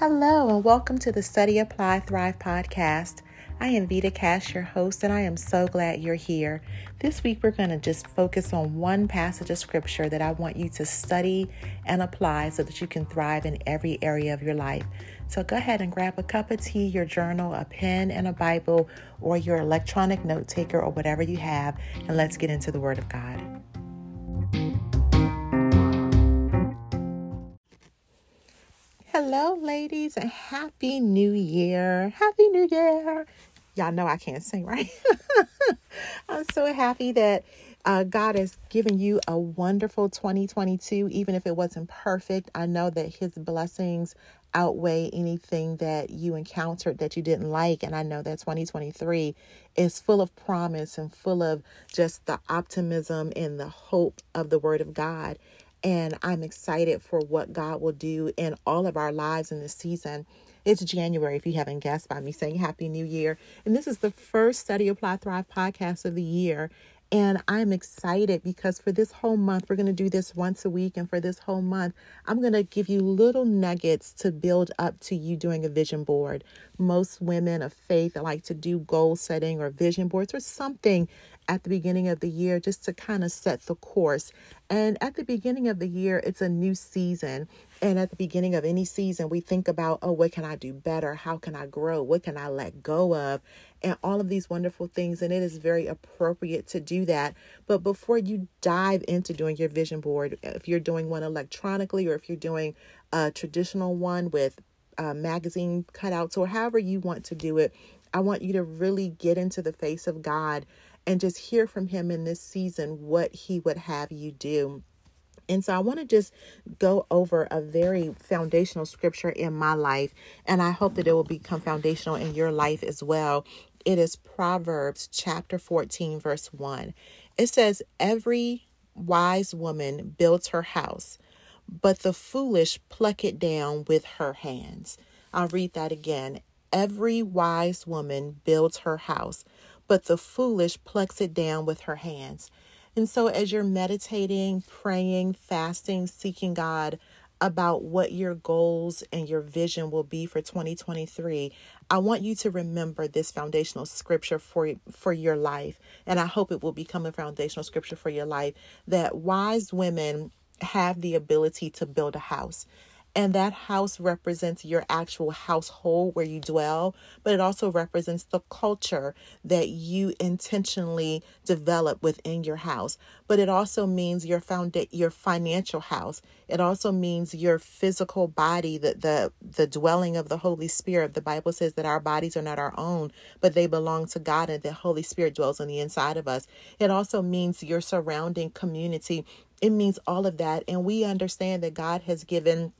Hello, and welcome to the Study Apply Thrive podcast. I am Vita Cash, your host, and I am so glad you're here. This week, we're going to just focus on one passage of scripture that I want you to study and apply so that you can thrive in every area of your life. So go ahead and grab a cup of tea, your journal, a pen, and a Bible, or your electronic note taker, or whatever you have, and let's get into the Word of God. Hello, ladies, and happy new year! Happy new year! Y'all know I can't sing, right? I'm so happy that uh, God has given you a wonderful 2022, even if it wasn't perfect. I know that His blessings outweigh anything that you encountered that you didn't like. And I know that 2023 is full of promise and full of just the optimism and the hope of the Word of God. And I'm excited for what God will do in all of our lives in this season. It's January, if you haven't guessed by me saying Happy New Year. And this is the first Study Apply Thrive podcast of the year. And I'm excited because for this whole month, we're going to do this once a week. And for this whole month, I'm going to give you little nuggets to build up to you doing a vision board. Most women of faith like to do goal setting or vision boards or something at the beginning of the year just to kind of set the course. And at the beginning of the year, it's a new season. And at the beginning of any season, we think about, oh, what can I do better? How can I grow? What can I let go of? And all of these wonderful things. And it is very appropriate to do that. But before you dive into doing your vision board, if you're doing one electronically or if you're doing a traditional one with uh, magazine cutouts or however you want to do it, I want you to really get into the face of God and just hear from Him in this season what He would have you do. And so I want to just go over a very foundational scripture in my life, and I hope that it will become foundational in your life as well. It is Proverbs chapter 14, verse 1. It says, Every wise woman builds her house, but the foolish pluck it down with her hands. I'll read that again. Every wise woman builds her house, but the foolish plucks it down with her hands. And so, as you're meditating, praying, fasting, seeking God about what your goals and your vision will be for 2023, I want you to remember this foundational scripture for for your life, and I hope it will become a foundational scripture for your life that wise women have the ability to build a house. And that house represents your actual household where you dwell, but it also represents the culture that you intentionally develop within your house. But it also means your found your financial house. It also means your physical body, the, the the dwelling of the Holy Spirit. The Bible says that our bodies are not our own, but they belong to God and the Holy Spirit dwells on the inside of us. It also means your surrounding community. It means all of that. And we understand that God has given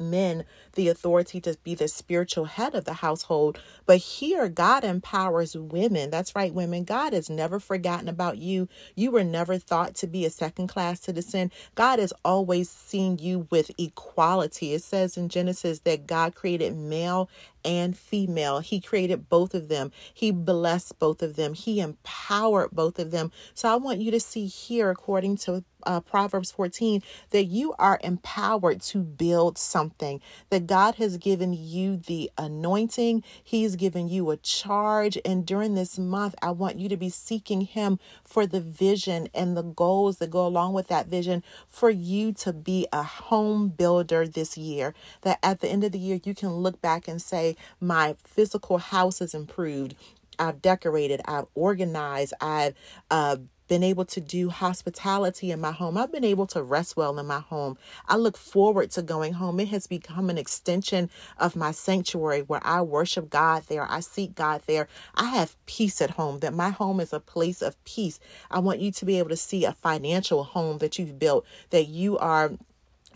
men the authority to be the spiritual head of the household. But here, God empowers women. That's right, women. God has never forgotten about you. You were never thought to be a second class citizen. God has always seen you with equality. It says in Genesis that God created male and female. He created both of them. He blessed both of them. He empowered both of them. So I want you to see here, according to uh, Proverbs 14, that you are empowered to build something, that God has given you the anointing, He's given you a charge. And during this month, I want you to be seeking Him for the vision and the goals that go along with that vision for you to be a home builder this year. That at the end of the year, you can look back and say, My physical house has improved. I've decorated, I've organized, I've uh, been able to do hospitality in my home. I've been able to rest well in my home. I look forward to going home. It has become an extension of my sanctuary where I worship God there. I seek God there. I have peace at home, that my home is a place of peace. I want you to be able to see a financial home that you've built, that you are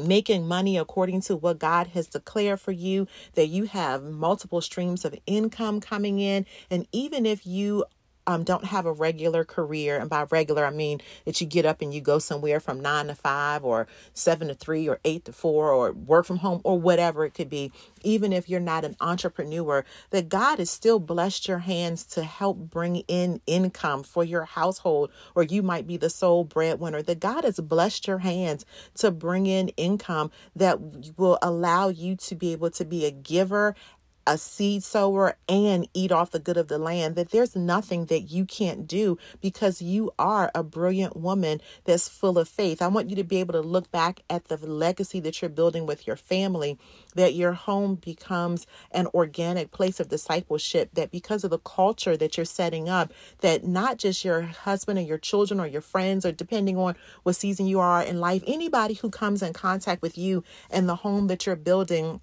making money according to what God has declared for you, that you have multiple streams of income coming in. And even if you um, don't have a regular career, and by regular I mean that you get up and you go somewhere from nine to five, or seven to three, or eight to four, or work from home, or whatever it could be. Even if you're not an entrepreneur, that God has still blessed your hands to help bring in income for your household, or you might be the sole breadwinner. That God has blessed your hands to bring in income that will allow you to be able to be a giver a seed sower and eat off the good of the land, that there's nothing that you can't do because you are a brilliant woman that's full of faith. I want you to be able to look back at the legacy that you're building with your family, that your home becomes an organic place of discipleship, that because of the culture that you're setting up, that not just your husband or your children or your friends, or depending on what season you are in life, anybody who comes in contact with you and the home that you're building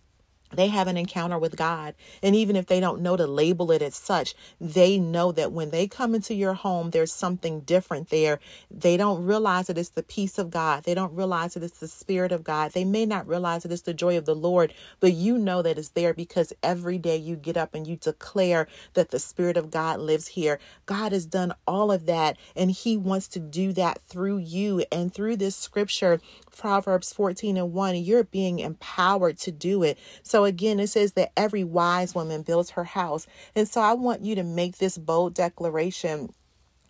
they have an encounter with God. And even if they don't know to label it as such, they know that when they come into your home, there's something different there. They don't realize that it's the peace of God. They don't realize that it's the Spirit of God. They may not realize that it's the joy of the Lord, but you know that it's there because every day you get up and you declare that the Spirit of God lives here. God has done all of that, and He wants to do that through you. And through this scripture, Proverbs 14 and 1, you're being empowered to do it. So again, it says that every wise woman builds her house. And so I want you to make this bold declaration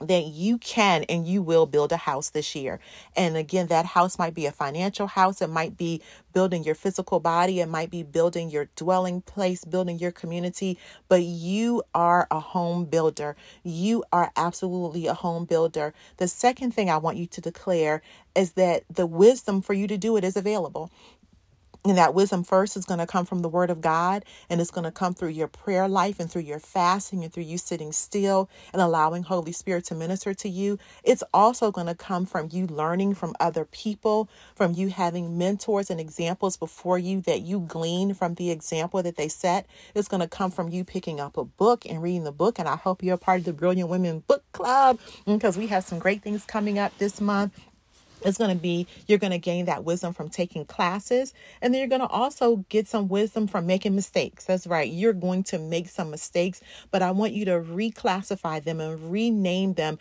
that you can and you will build a house this year. And again, that house might be a financial house, it might be building your physical body, it might be building your dwelling place, building your community, but you are a home builder. You are absolutely a home builder. The second thing I want you to declare is that the wisdom for you to do it is available. And that wisdom first is going to come from the word of God, and it's going to come through your prayer life and through your fasting and through you sitting still and allowing Holy Spirit to minister to you. It's also going to come from you learning from other people, from you having mentors and examples before you that you glean from the example that they set. It's going to come from you picking up a book and reading the book. And I hope you're a part of the Brilliant Women Book Club because we have some great things coming up this month it's going to be you're going to gain that wisdom from taking classes and then you're going to also get some wisdom from making mistakes. That's right you're going to make some mistakes but i want you to reclassify them and rename them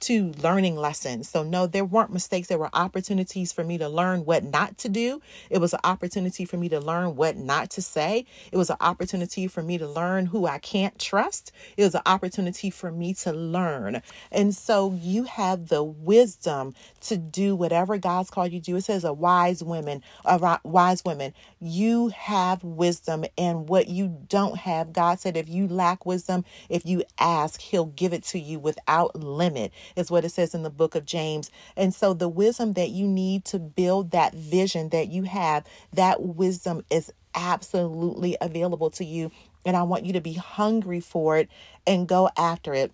to learning lessons. So no there weren't mistakes there were opportunities for me to learn what not to do. It was an opportunity for me to learn what not to say. It was an opportunity for me to learn who i can't trust. It was an opportunity for me to learn. And so you have the wisdom to do whatever God's called you to do. It says a wise woman, a wise woman. You have wisdom, and what you don't have, God said, if you lack wisdom, if you ask, He'll give it to you without limit. Is what it says in the book of James. And so the wisdom that you need to build that vision that you have, that wisdom is absolutely available to you. And I want you to be hungry for it and go after it.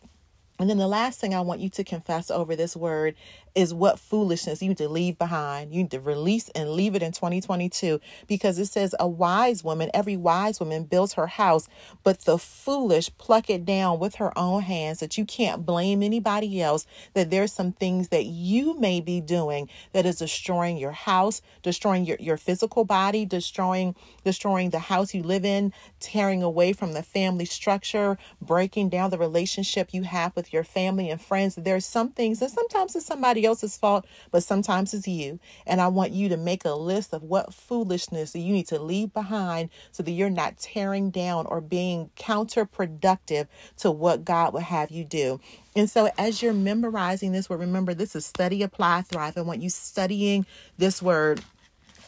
And then the last thing I want you to confess over this word is what foolishness you need to leave behind. You need to release and leave it in 2022 because it says a wise woman, every wise woman builds her house, but the foolish pluck it down with her own hands. That you can't blame anybody else, that there's some things that you may be doing that is destroying your house, destroying your, your physical body, destroying destroying the house you live in, tearing away from the family structure, breaking down the relationship you have with your family and friends. There's some things, and sometimes it's somebody somebody else's fault, but sometimes it's you. And I want you to make a list of what foolishness you need to leave behind so that you're not tearing down or being counterproductive to what God would have you do. And so, as you're memorizing this word, remember this is study, apply, thrive. I want you studying this word.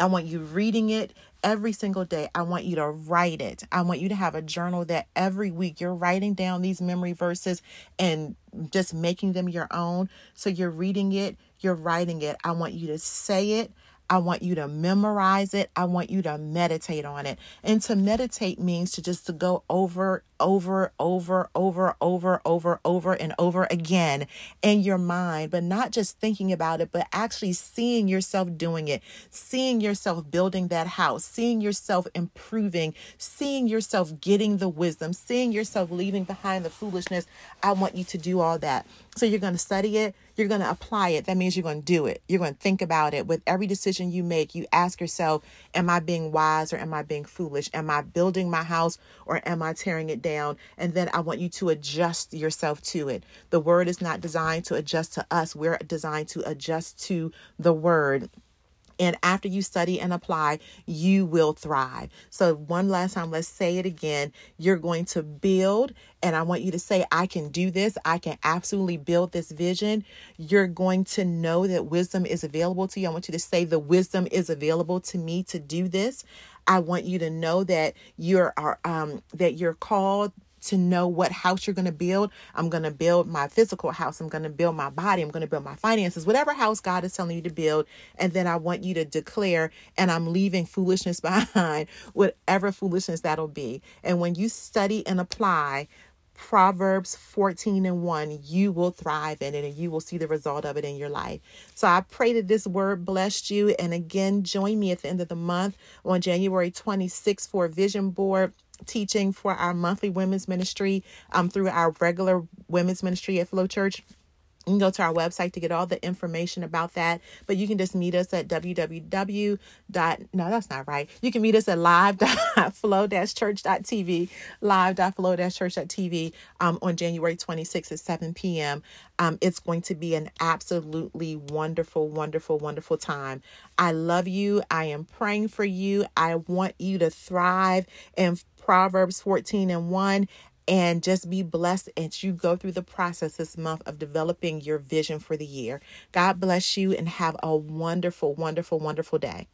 I want you reading it every single day. I want you to write it. I want you to have a journal that every week you're writing down these memory verses and just making them your own. So you're reading it, you're writing it. I want you to say it. I want you to memorize it. I want you to meditate on it. And to meditate means to just to go over, over, over, over, over, over, over, and over again in your mind, but not just thinking about it, but actually seeing yourself doing it, seeing yourself building that house, seeing yourself improving, seeing yourself getting the wisdom, seeing yourself leaving behind the foolishness. I want you to do all that. So you're going to study it, you're going to apply it. That means you're going to do it. You're going to think about it. With every decision you make, you ask yourself, am I being wise or am I being foolish? Am I building my house or am I tearing it down? And then I want you to adjust yourself to it. The word is not designed to adjust to us. We're designed to adjust to the word. And after you study and apply, you will thrive. So, one last time, let's say it again. You're going to build, and I want you to say, I can do this. I can absolutely build this vision. You're going to know that wisdom is available to you. I want you to say, The wisdom is available to me to do this. I want you to know that you're um, that you're called to know what house you're going to build. I'm going to build my physical house. I'm going to build my body. I'm going to build my finances, whatever house God is telling you to build. And then I want you to declare, and I'm leaving foolishness behind, whatever foolishness that'll be. And when you study and apply, Proverbs 14 and 1, you will thrive in it and you will see the result of it in your life. So I pray that this word blessed you. And again, join me at the end of the month on January 26th for a vision board teaching for our monthly women's ministry um, through our regular women's ministry at Flow Church. You can go to our website to get all the information about that. But you can just meet us at www. No, that's not right. You can meet us at live.flow-church.tv, live.flow-church.tv um, on January 26th at 7 p.m. Um, it's going to be an absolutely wonderful, wonderful, wonderful time. I love you. I am praying for you. I want you to thrive And Proverbs 14 and 1 and just be blessed as you go through the process this month of developing your vision for the year. God bless you and have a wonderful, wonderful, wonderful day.